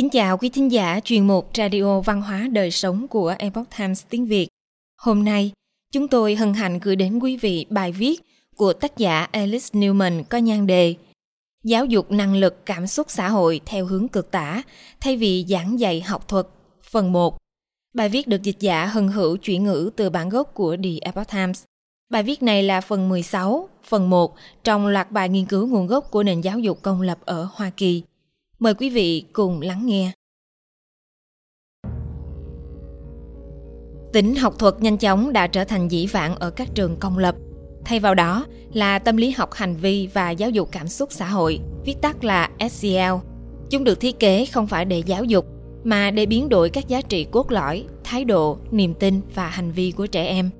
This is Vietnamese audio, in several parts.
Kính chào quý thính giả chuyên mục Radio Văn hóa Đời Sống của Epoch Times tiếng Việt. Hôm nay, chúng tôi hân hạnh gửi đến quý vị bài viết của tác giả Alice Newman có nhan đề Giáo dục năng lực cảm xúc xã hội theo hướng cực tả thay vì giảng dạy học thuật. Phần 1 Bài viết được dịch giả hân hữu chuyển ngữ từ bản gốc của The Epoch Times. Bài viết này là phần 16, phần 1 trong loạt bài nghiên cứu nguồn gốc của nền giáo dục công lập ở Hoa Kỳ. Mời quý vị cùng lắng nghe. Tính học thuật nhanh chóng đã trở thành dĩ vãng ở các trường công lập. Thay vào đó là tâm lý học hành vi và giáo dục cảm xúc xã hội, viết tắt là SCL. Chúng được thiết kế không phải để giáo dục, mà để biến đổi các giá trị cốt lõi, thái độ, niềm tin và hành vi của trẻ em.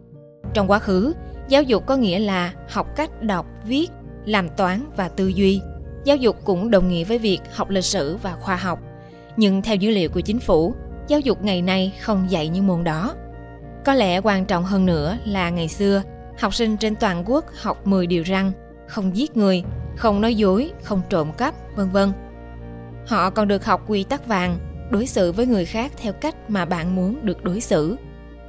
Trong quá khứ, giáo dục có nghĩa là học cách đọc, viết, làm toán và tư duy. Giáo dục cũng đồng nghĩa với việc học lịch sử và khoa học. Nhưng theo dữ liệu của chính phủ, giáo dục ngày nay không dạy những môn đó. Có lẽ quan trọng hơn nữa là ngày xưa, học sinh trên toàn quốc học 10 điều răn, không giết người, không nói dối, không trộm cắp, vân vân. Họ còn được học quy tắc vàng, đối xử với người khác theo cách mà bạn muốn được đối xử.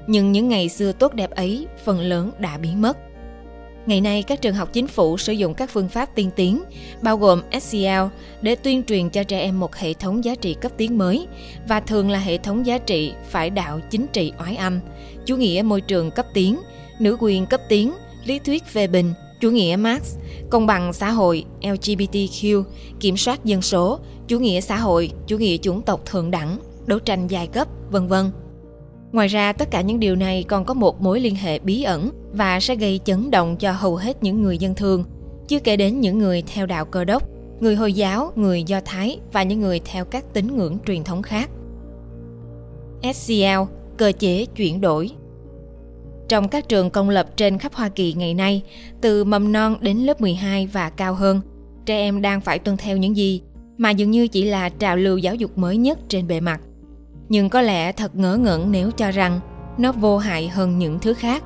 Nhưng những ngày xưa tốt đẹp ấy phần lớn đã biến mất. Ngày nay, các trường học chính phủ sử dụng các phương pháp tiên tiến, bao gồm SCL, để tuyên truyền cho trẻ em một hệ thống giá trị cấp tiến mới, và thường là hệ thống giá trị phải đạo chính trị oái âm, chủ nghĩa môi trường cấp tiến, nữ quyền cấp tiến, lý thuyết về bình, chủ nghĩa Marx, công bằng xã hội, LGBTQ, kiểm soát dân số, chủ nghĩa xã hội, chủ nghĩa chủng tộc thượng đẳng, đấu tranh giai cấp, vân vân. Ngoài ra, tất cả những điều này còn có một mối liên hệ bí ẩn và sẽ gây chấn động cho hầu hết những người dân thường, chưa kể đến những người theo đạo cơ đốc, người Hồi giáo, người Do Thái và những người theo các tín ngưỡng truyền thống khác. SCL, cơ chế chuyển đổi. Trong các trường công lập trên khắp Hoa Kỳ ngày nay, từ mầm non đến lớp 12 và cao hơn, trẻ em đang phải tuân theo những gì mà dường như chỉ là trào lưu giáo dục mới nhất trên bề mặt nhưng có lẽ thật ngớ ngẩn nếu cho rằng nó vô hại hơn những thứ khác.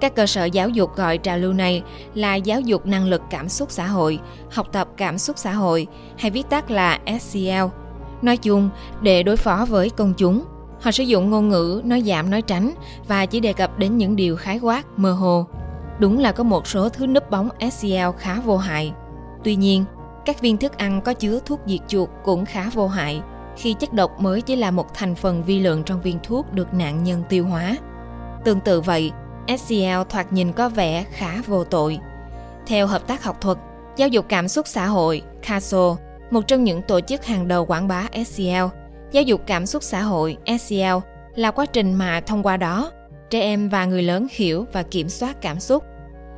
Các cơ sở giáo dục gọi trào lưu này là giáo dục năng lực cảm xúc xã hội, học tập cảm xúc xã hội, hay viết tắt là scl nói chung, để đối phó với công chúng, họ sử dụng ngôn ngữ nói giảm nói tránh và chỉ đề cập đến những điều khái quát, mơ hồ. Đúng là có một số thứ núp bóng scl khá vô hại. Tuy nhiên, các viên thức ăn có chứa thuốc diệt chuột cũng khá vô hại khi chất độc mới chỉ là một thành phần vi lượng trong viên thuốc được nạn nhân tiêu hóa. Tương tự vậy, SCL thoạt nhìn có vẻ khá vô tội. Theo hợp tác học thuật, giáo dục cảm xúc xã hội, CASO, một trong những tổ chức hàng đầu quảng bá SCL, giáo dục cảm xúc xã hội SCL là quá trình mà thông qua đó, trẻ em và người lớn hiểu và kiểm soát cảm xúc,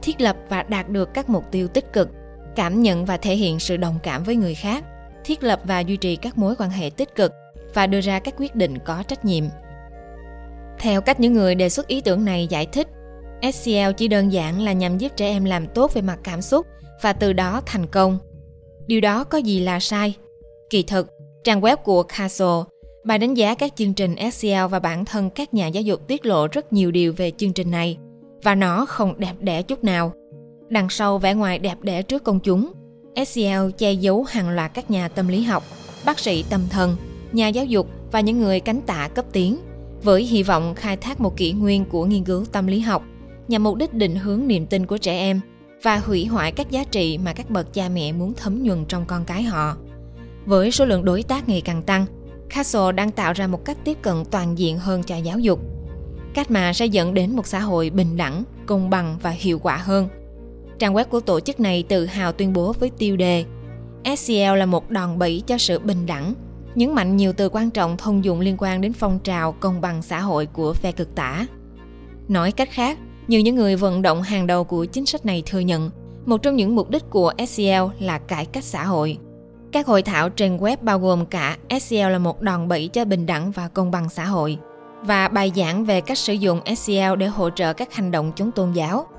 thiết lập và đạt được các mục tiêu tích cực, cảm nhận và thể hiện sự đồng cảm với người khác, thiết lập và duy trì các mối quan hệ tích cực và đưa ra các quyết định có trách nhiệm. Theo cách những người đề xuất ý tưởng này giải thích, SCL chỉ đơn giản là nhằm giúp trẻ em làm tốt về mặt cảm xúc và từ đó thành công. Điều đó có gì là sai? Kỳ thực, trang web của Castle, bài đánh giá các chương trình SCL và bản thân các nhà giáo dục tiết lộ rất nhiều điều về chương trình này và nó không đẹp đẽ chút nào. Đằng sau vẻ ngoài đẹp đẽ trước công chúng SCL che giấu hàng loạt các nhà tâm lý học, bác sĩ tâm thần, nhà giáo dục và những người cánh tả cấp tiến với hy vọng khai thác một kỷ nguyên của nghiên cứu tâm lý học nhằm mục đích định hướng niềm tin của trẻ em và hủy hoại các giá trị mà các bậc cha mẹ muốn thấm nhuần trong con cái họ. Với số lượng đối tác ngày càng tăng, Castle đang tạo ra một cách tiếp cận toàn diện hơn cho giáo dục. Cách mà sẽ dẫn đến một xã hội bình đẳng, công bằng và hiệu quả hơn – Trang web của tổ chức này tự hào tuyên bố với tiêu đề SCL là một đòn bẩy cho sự bình đẳng, nhấn mạnh nhiều từ quan trọng thông dụng liên quan đến phong trào công bằng xã hội của phe cực tả. Nói cách khác, như những người vận động hàng đầu của chính sách này thừa nhận, một trong những mục đích của SCL là cải cách xã hội. Các hội thảo trên web bao gồm cả SCL là một đòn bẩy cho bình đẳng và công bằng xã hội và bài giảng về cách sử dụng SCL để hỗ trợ các hành động chống tôn giáo –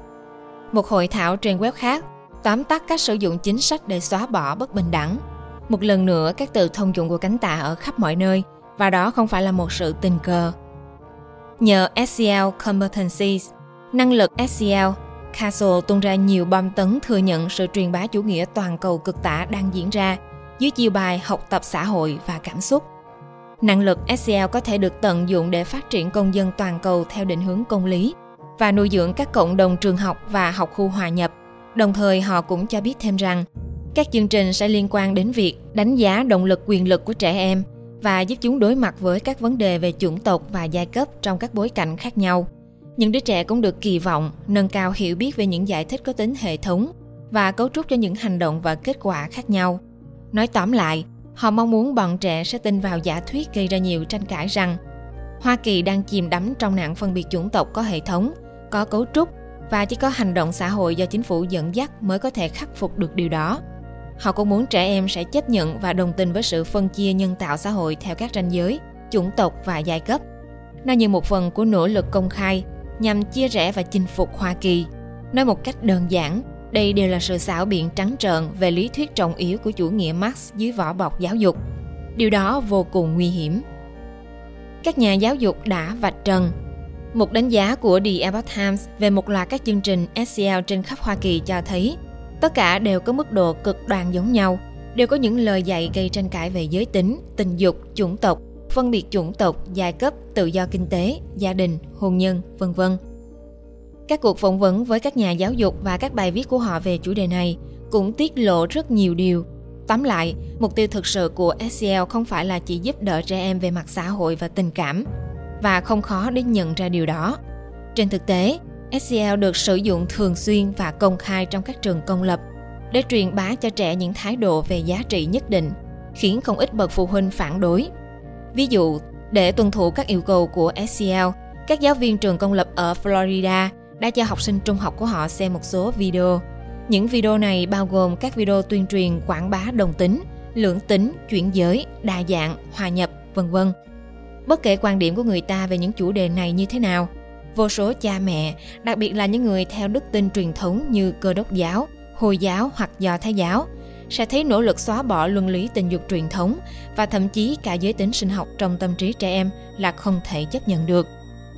một hội thảo trên web khác tóm tắt cách sử dụng chính sách để xóa bỏ bất bình đẳng. Một lần nữa, các từ thông dụng của cánh tả ở khắp mọi nơi, và đó không phải là một sự tình cờ. Nhờ SCL Competencies, năng lực SCL, Castle tung ra nhiều bom tấn thừa nhận sự truyền bá chủ nghĩa toàn cầu cực tả đang diễn ra dưới chiêu bài học tập xã hội và cảm xúc. Năng lực SEL có thể được tận dụng để phát triển công dân toàn cầu theo định hướng công lý và nuôi dưỡng các cộng đồng trường học và học khu hòa nhập. Đồng thời họ cũng cho biết thêm rằng các chương trình sẽ liên quan đến việc đánh giá động lực quyền lực của trẻ em và giúp chúng đối mặt với các vấn đề về chủng tộc và giai cấp trong các bối cảnh khác nhau. Những đứa trẻ cũng được kỳ vọng nâng cao hiểu biết về những giải thích có tính hệ thống và cấu trúc cho những hành động và kết quả khác nhau. Nói tóm lại, họ mong muốn bọn trẻ sẽ tin vào giả thuyết gây ra nhiều tranh cãi rằng Hoa Kỳ đang chìm đắm trong nạn phân biệt chủng tộc có hệ thống, có cấu trúc và chỉ có hành động xã hội do chính phủ dẫn dắt mới có thể khắc phục được điều đó. Họ cũng muốn trẻ em sẽ chấp nhận và đồng tình với sự phân chia nhân tạo xã hội theo các ranh giới, chủng tộc và giai cấp. Nó như một phần của nỗ lực công khai nhằm chia rẽ và chinh phục Hoa Kỳ. Nói một cách đơn giản, đây đều là sự xảo biện trắng trợn về lý thuyết trọng yếu của chủ nghĩa Marx dưới vỏ bọc giáo dục. Điều đó vô cùng nguy hiểm. Các nhà giáo dục đã vạch trần một đánh giá của The Epoch Times về một loạt các chương trình SEL trên khắp Hoa Kỳ cho thấy tất cả đều có mức độ cực đoan giống nhau, đều có những lời dạy gây tranh cãi về giới tính, tình dục, chủng tộc, phân biệt chủng tộc, giai cấp, tự do kinh tế, gia đình, hôn nhân, vân vân. Các cuộc phỏng vấn với các nhà giáo dục và các bài viết của họ về chủ đề này cũng tiết lộ rất nhiều điều. Tóm lại, mục tiêu thực sự của SEL không phải là chỉ giúp đỡ trẻ em về mặt xã hội và tình cảm, và không khó để nhận ra điều đó. Trên thực tế, SEL được sử dụng thường xuyên và công khai trong các trường công lập để truyền bá cho trẻ những thái độ về giá trị nhất định, khiến không ít bậc phụ huynh phản đối. Ví dụ, để tuân thủ các yêu cầu của SEL, các giáo viên trường công lập ở Florida đã cho học sinh trung học của họ xem một số video. Những video này bao gồm các video tuyên truyền quảng bá đồng tính, lưỡng tính, chuyển giới, đa dạng, hòa nhập, vân vân. Bất kể quan điểm của người ta về những chủ đề này như thế nào, vô số cha mẹ, đặc biệt là những người theo đức tin truyền thống như cơ đốc giáo, hồi giáo hoặc do thái giáo, sẽ thấy nỗ lực xóa bỏ luân lý tình dục truyền thống và thậm chí cả giới tính sinh học trong tâm trí trẻ em là không thể chấp nhận được.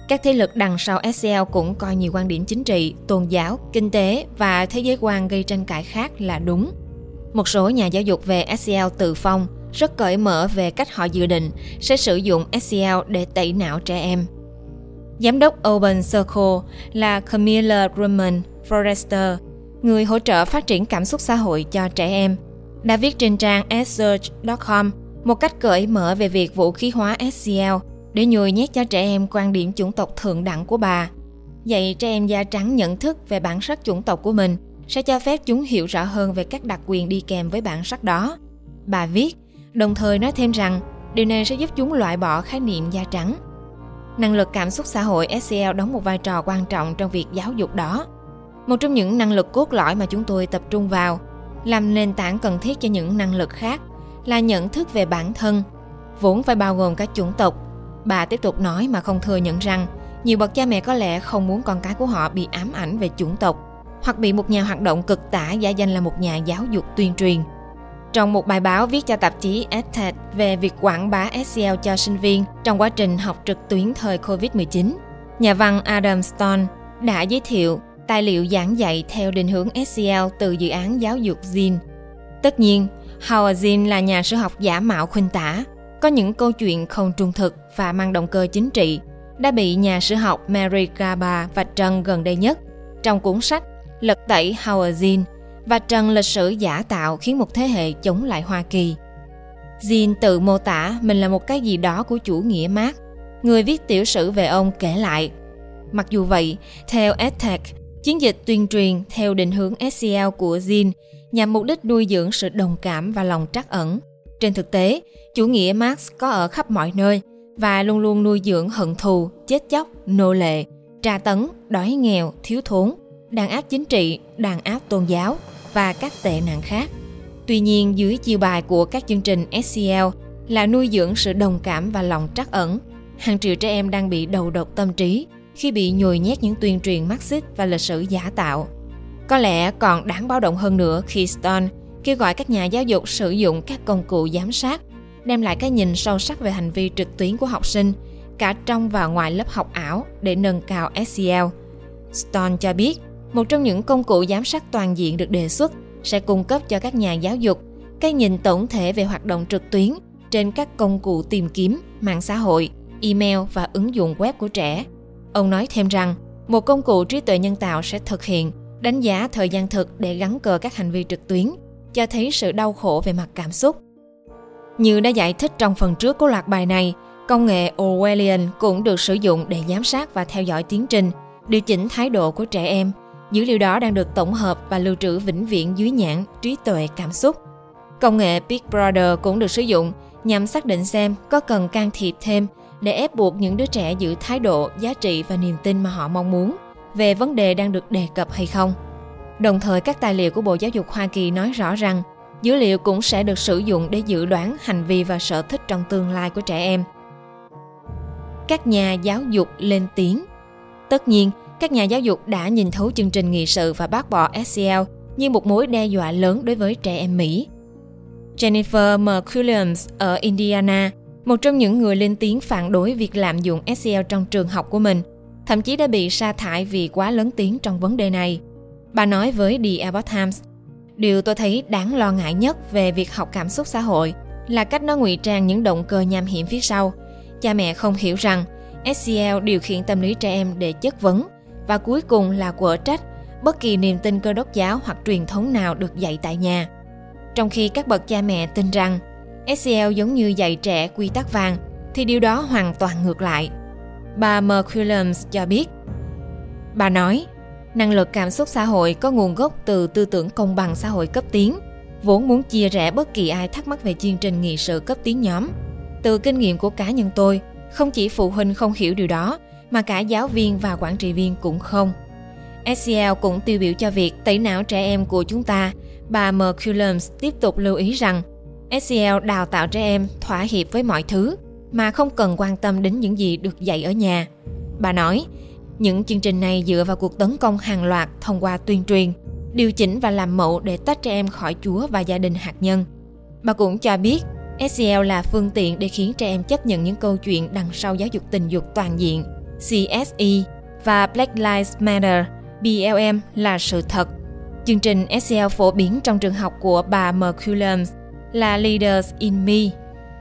Các thế lực đằng sau SCL cũng coi nhiều quan điểm chính trị, tôn giáo, kinh tế và thế giới quan gây tranh cãi khác là đúng. Một số nhà giáo dục về SEL tự phong rất cởi mở về cách họ dự định sẽ sử dụng SEL để tẩy não trẻ em. Giám đốc Open Circle là Camilla Roman Forrester, người hỗ trợ phát triển cảm xúc xã hội cho trẻ em, đã viết trên trang search.com một cách cởi mở về việc vũ khí hóa SEL để nhồi nhét cho trẻ em quan điểm chủng tộc thượng đẳng của bà. Dạy trẻ em da trắng nhận thức về bản sắc chủng tộc của mình sẽ cho phép chúng hiểu rõ hơn về các đặc quyền đi kèm với bản sắc đó. Bà viết, đồng thời nói thêm rằng điều này sẽ giúp chúng loại bỏ khái niệm da trắng. Năng lực cảm xúc xã hội SEL đóng một vai trò quan trọng trong việc giáo dục đó. Một trong những năng lực cốt lõi mà chúng tôi tập trung vào, làm nền tảng cần thiết cho những năng lực khác là nhận thức về bản thân, vốn phải bao gồm các chủng tộc. Bà tiếp tục nói mà không thừa nhận rằng nhiều bậc cha mẹ có lẽ không muốn con cái của họ bị ám ảnh về chủng tộc hoặc bị một nhà hoạt động cực tả giả danh là một nhà giáo dục tuyên truyền. Trong một bài báo viết cho tạp chí EdTech về việc quảng bá SEL cho sinh viên trong quá trình học trực tuyến thời COVID-19, nhà văn Adam Stone đã giới thiệu tài liệu giảng dạy theo định hướng SEL từ dự án giáo dục Zin. Tất nhiên, Howard Zinn là nhà sử học giả mạo khuynh tả, có những câu chuyện không trung thực và mang động cơ chính trị, đã bị nhà sử học Mary Gaba vạch trần gần đây nhất trong cuốn sách lật tẩy Howard Zinn và trần lịch sử giả tạo khiến một thế hệ chống lại Hoa Kỳ. Jean tự mô tả mình là một cái gì đó của chủ nghĩa Marx. Người viết tiểu sử về ông kể lại. Mặc dù vậy, theo EdTech, chiến dịch tuyên truyền theo định hướng SCL của Jean nhằm mục đích nuôi dưỡng sự đồng cảm và lòng trắc ẩn. Trên thực tế, chủ nghĩa Marx có ở khắp mọi nơi và luôn luôn nuôi dưỡng hận thù, chết chóc, nô lệ, tra tấn, đói nghèo, thiếu thốn, đàn áp chính trị, đàn áp tôn giáo và các tệ nạn khác. Tuy nhiên, dưới chiêu bài của các chương trình SCL là nuôi dưỡng sự đồng cảm và lòng trắc ẩn, hàng triệu trẻ em đang bị đầu độc tâm trí khi bị nhồi nhét những tuyên truyền Marxist và lịch sử giả tạo. Có lẽ còn đáng báo động hơn nữa khi Stone kêu gọi các nhà giáo dục sử dụng các công cụ giám sát, đem lại cái nhìn sâu sắc về hành vi trực tuyến của học sinh, cả trong và ngoài lớp học ảo để nâng cao SEL. Stone cho biết, một trong những công cụ giám sát toàn diện được đề xuất sẽ cung cấp cho các nhà giáo dục cái nhìn tổng thể về hoạt động trực tuyến trên các công cụ tìm kiếm, mạng xã hội, email và ứng dụng web của trẻ. Ông nói thêm rằng, một công cụ trí tuệ nhân tạo sẽ thực hiện đánh giá thời gian thực để gắn cờ các hành vi trực tuyến, cho thấy sự đau khổ về mặt cảm xúc. Như đã giải thích trong phần trước của loạt bài này, công nghệ Orwellian cũng được sử dụng để giám sát và theo dõi tiến trình, điều chỉnh thái độ của trẻ em. Dữ liệu đó đang được tổng hợp và lưu trữ vĩnh viễn dưới nhãn trí tuệ cảm xúc. Công nghệ Big Brother cũng được sử dụng nhằm xác định xem có cần can thiệp thêm để ép buộc những đứa trẻ giữ thái độ, giá trị và niềm tin mà họ mong muốn về vấn đề đang được đề cập hay không. Đồng thời các tài liệu của Bộ Giáo dục Hoa Kỳ nói rõ rằng dữ liệu cũng sẽ được sử dụng để dự đoán hành vi và sở thích trong tương lai của trẻ em. Các nhà giáo dục lên tiếng Tất nhiên, các nhà giáo dục đã nhìn thấu chương trình nghị sự và bác bỏ SEL như một mối đe dọa lớn đối với trẻ em Mỹ. Jennifer McWilliams ở Indiana, một trong những người lên tiếng phản đối việc lạm dụng SEL trong trường học của mình, thậm chí đã bị sa thải vì quá lớn tiếng trong vấn đề này. Bà nói với The Epoch Times, Điều tôi thấy đáng lo ngại nhất về việc học cảm xúc xã hội là cách nó ngụy trang những động cơ nham hiểm phía sau. Cha mẹ không hiểu rằng SCL điều khiển tâm lý trẻ em để chất vấn và cuối cùng là quở trách bất kỳ niềm tin cơ đốc giáo hoặc truyền thống nào được dạy tại nhà. Trong khi các bậc cha mẹ tin rằng SEL giống như dạy trẻ quy tắc vàng, thì điều đó hoàn toàn ngược lại. Bà McQuillams cho biết. Bà nói, năng lực cảm xúc xã hội có nguồn gốc từ tư tưởng công bằng xã hội cấp tiến, vốn muốn chia rẽ bất kỳ ai thắc mắc về chương trình nghị sự cấp tiến nhóm. Từ kinh nghiệm của cá nhân tôi, không chỉ phụ huynh không hiểu điều đó, mà cả giáo viên và quản trị viên cũng không. SEL cũng tiêu biểu cho việc tẩy não trẻ em của chúng ta. Bà McCullums tiếp tục lưu ý rằng SEL đào tạo trẻ em thỏa hiệp với mọi thứ mà không cần quan tâm đến những gì được dạy ở nhà. Bà nói, những chương trình này dựa vào cuộc tấn công hàng loạt thông qua tuyên truyền, điều chỉnh và làm mẫu để tách trẻ em khỏi Chúa và gia đình hạt nhân. Bà cũng cho biết SEL là phương tiện để khiến trẻ em chấp nhận những câu chuyện đằng sau giáo dục tình dục toàn diện, CSE và Black Lives Matter, BLM là sự thật. Chương trình SEL phổ biến trong trường học của bà McCullum là Leaders in Me,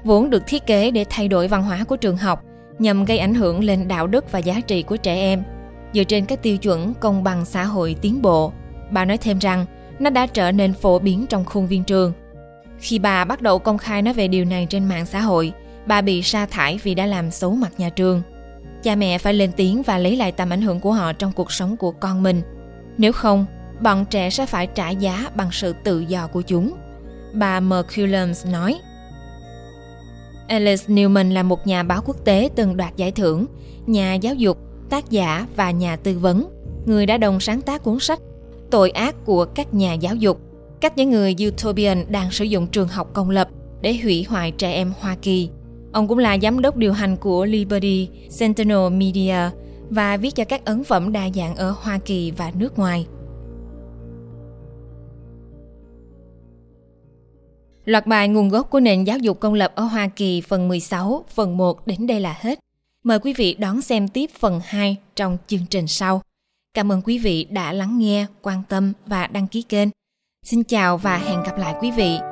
vốn được thiết kế để thay đổi văn hóa của trường học nhằm gây ảnh hưởng lên đạo đức và giá trị của trẻ em dựa trên các tiêu chuẩn công bằng xã hội tiến bộ. Bà nói thêm rằng nó đã trở nên phổ biến trong khuôn viên trường khi bà bắt đầu công khai nói về điều này trên mạng xã hội, bà bị sa thải vì đã làm xấu mặt nhà trường. Cha mẹ phải lên tiếng và lấy lại tầm ảnh hưởng của họ trong cuộc sống của con mình. Nếu không, bọn trẻ sẽ phải trả giá bằng sự tự do của chúng. Bà McCullums nói. Alice Newman là một nhà báo quốc tế từng đoạt giải thưởng, nhà giáo dục, tác giả và nhà tư vấn, người đã đồng sáng tác cuốn sách Tội ác của các nhà giáo dục cách những người utopian đang sử dụng trường học công lập để hủy hoại trẻ em Hoa Kỳ. Ông cũng là giám đốc điều hành của Liberty Sentinel Media và viết cho các ấn phẩm đa dạng ở Hoa Kỳ và nước ngoài. Loạt bài nguồn gốc của nền giáo dục công lập ở Hoa Kỳ phần 16, phần 1 đến đây là hết. Mời quý vị đón xem tiếp phần 2 trong chương trình sau. Cảm ơn quý vị đã lắng nghe, quan tâm và đăng ký kênh. Xin chào và hẹn gặp lại quý vị.